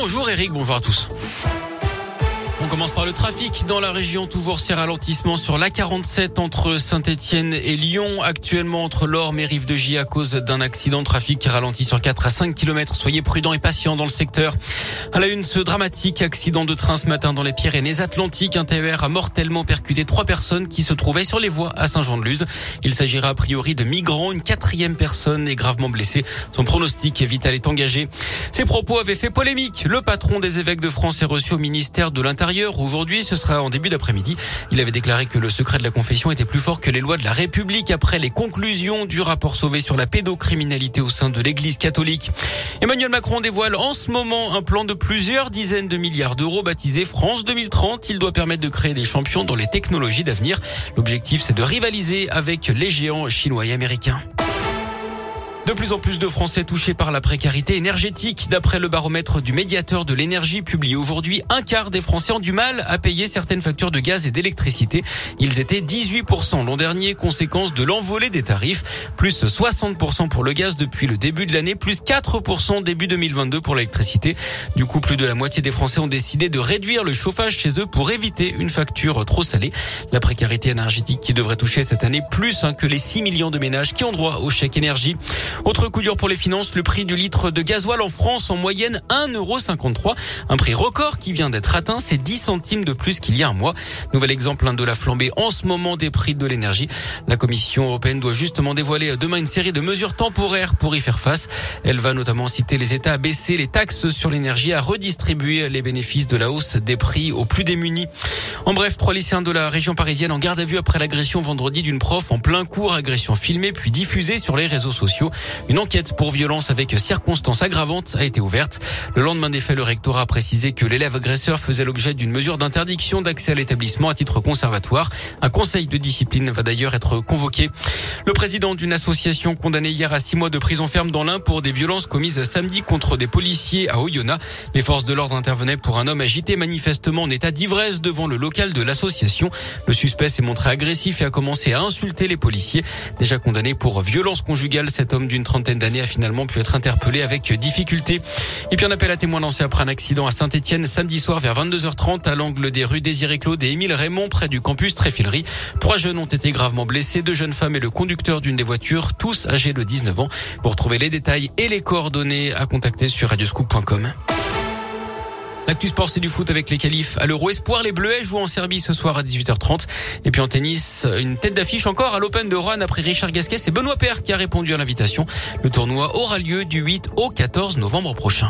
Bonjour Eric, bonjour à tous. On commence par le trafic dans la région. Toujours ces ralentissements sur la 47 entre Saint-Etienne et Lyon. Actuellement entre l'Orme et Rive de J à cause d'un accident de trafic qui ralentit sur 4 à 5 km. Soyez prudents et patients dans le secteur. À la une, ce dramatique accident de train ce matin dans les Pyrénées-Atlantiques. Un TER a mortellement percuté trois personnes qui se trouvaient sur les voies à Saint-Jean-de-Luz. Il s'agira a priori de migrants. Une quatrième personne est gravement blessée. Son pronostic vital est engagé. Ces propos avaient fait polémique. Le patron des évêques de France est reçu au ministère de l'Intérieur Aujourd'hui, ce sera en début d'après-midi. Il avait déclaré que le secret de la confession était plus fort que les lois de la République après les conclusions du rapport sauvé sur la pédocriminalité au sein de l'Église catholique. Emmanuel Macron dévoile en ce moment un plan de plusieurs dizaines de milliards d'euros baptisé France 2030. Il doit permettre de créer des champions dans les technologies d'avenir. L'objectif, c'est de rivaliser avec les géants chinois et américains. De plus en plus de Français touchés par la précarité énergétique. D'après le baromètre du médiateur de l'énergie publié aujourd'hui, un quart des Français ont du mal à payer certaines factures de gaz et d'électricité. Ils étaient 18% l'an dernier, conséquence de l'envolée des tarifs. Plus 60% pour le gaz depuis le début de l'année, plus 4% début 2022 pour l'électricité. Du coup, plus de la moitié des Français ont décidé de réduire le chauffage chez eux pour éviter une facture trop salée. La précarité énergétique qui devrait toucher cette année plus hein, que les 6 millions de ménages qui ont droit au chèque énergie. Autre coup dur pour les finances, le prix du litre de gasoil en France en moyenne 1,53€. Un prix record qui vient d'être atteint, c'est 10 centimes de plus qu'il y a un mois. Nouvel exemple de la flambée en ce moment des prix de l'énergie. La Commission européenne doit justement dévoiler demain une série de mesures temporaires pour y faire face. Elle va notamment citer les États à baisser les taxes sur l'énergie, à redistribuer les bénéfices de la hausse des prix aux plus démunis. En bref, trois lycéens de la région parisienne en garde à vue après l'agression vendredi d'une prof en plein cours, agression filmée puis diffusée sur les réseaux sociaux. Une enquête pour violence avec circonstances aggravantes a été ouverte. Le lendemain des faits, le rectorat a précisé que l'élève agresseur faisait l'objet d'une mesure d'interdiction d'accès à l'établissement à titre conservatoire. Un conseil de discipline va d'ailleurs être convoqué. Le président d'une association condamné hier à six mois de prison ferme dans l'Ain pour des violences commises samedi contre des policiers à Oyonnax. Les forces de l'ordre intervenaient pour un homme agité manifestement en état d'ivresse devant le local de l'association. Le suspect s'est montré agressif et a commencé à insulter les policiers. Déjà condamné pour violence conjugale, cet homme d'une trentaine d'années a finalement pu être interpellé avec difficulté. Et puis un appel à témoins lancé après un accident à Saint-Etienne samedi soir vers 22h30 à l'angle des rues Désiré Claude et Émile Raymond près du campus Tréfilerie. Trois jeunes ont été gravement blessés, deux jeunes femmes et le conducteur d'une des voitures, tous âgés de 19 ans. Pour trouver les détails et les coordonnées à contacter sur radioscoop.com. L'actu sport, c'est du foot avec les qualifs à l'Euro Espoir. Les Bleuets jouent en Serbie ce soir à 18h30. Et puis en tennis, une tête d'affiche encore à l'Open de Rouen après Richard Gasquet. C'est Benoît Père qui a répondu à l'invitation. Le tournoi aura lieu du 8 au 14 novembre prochain.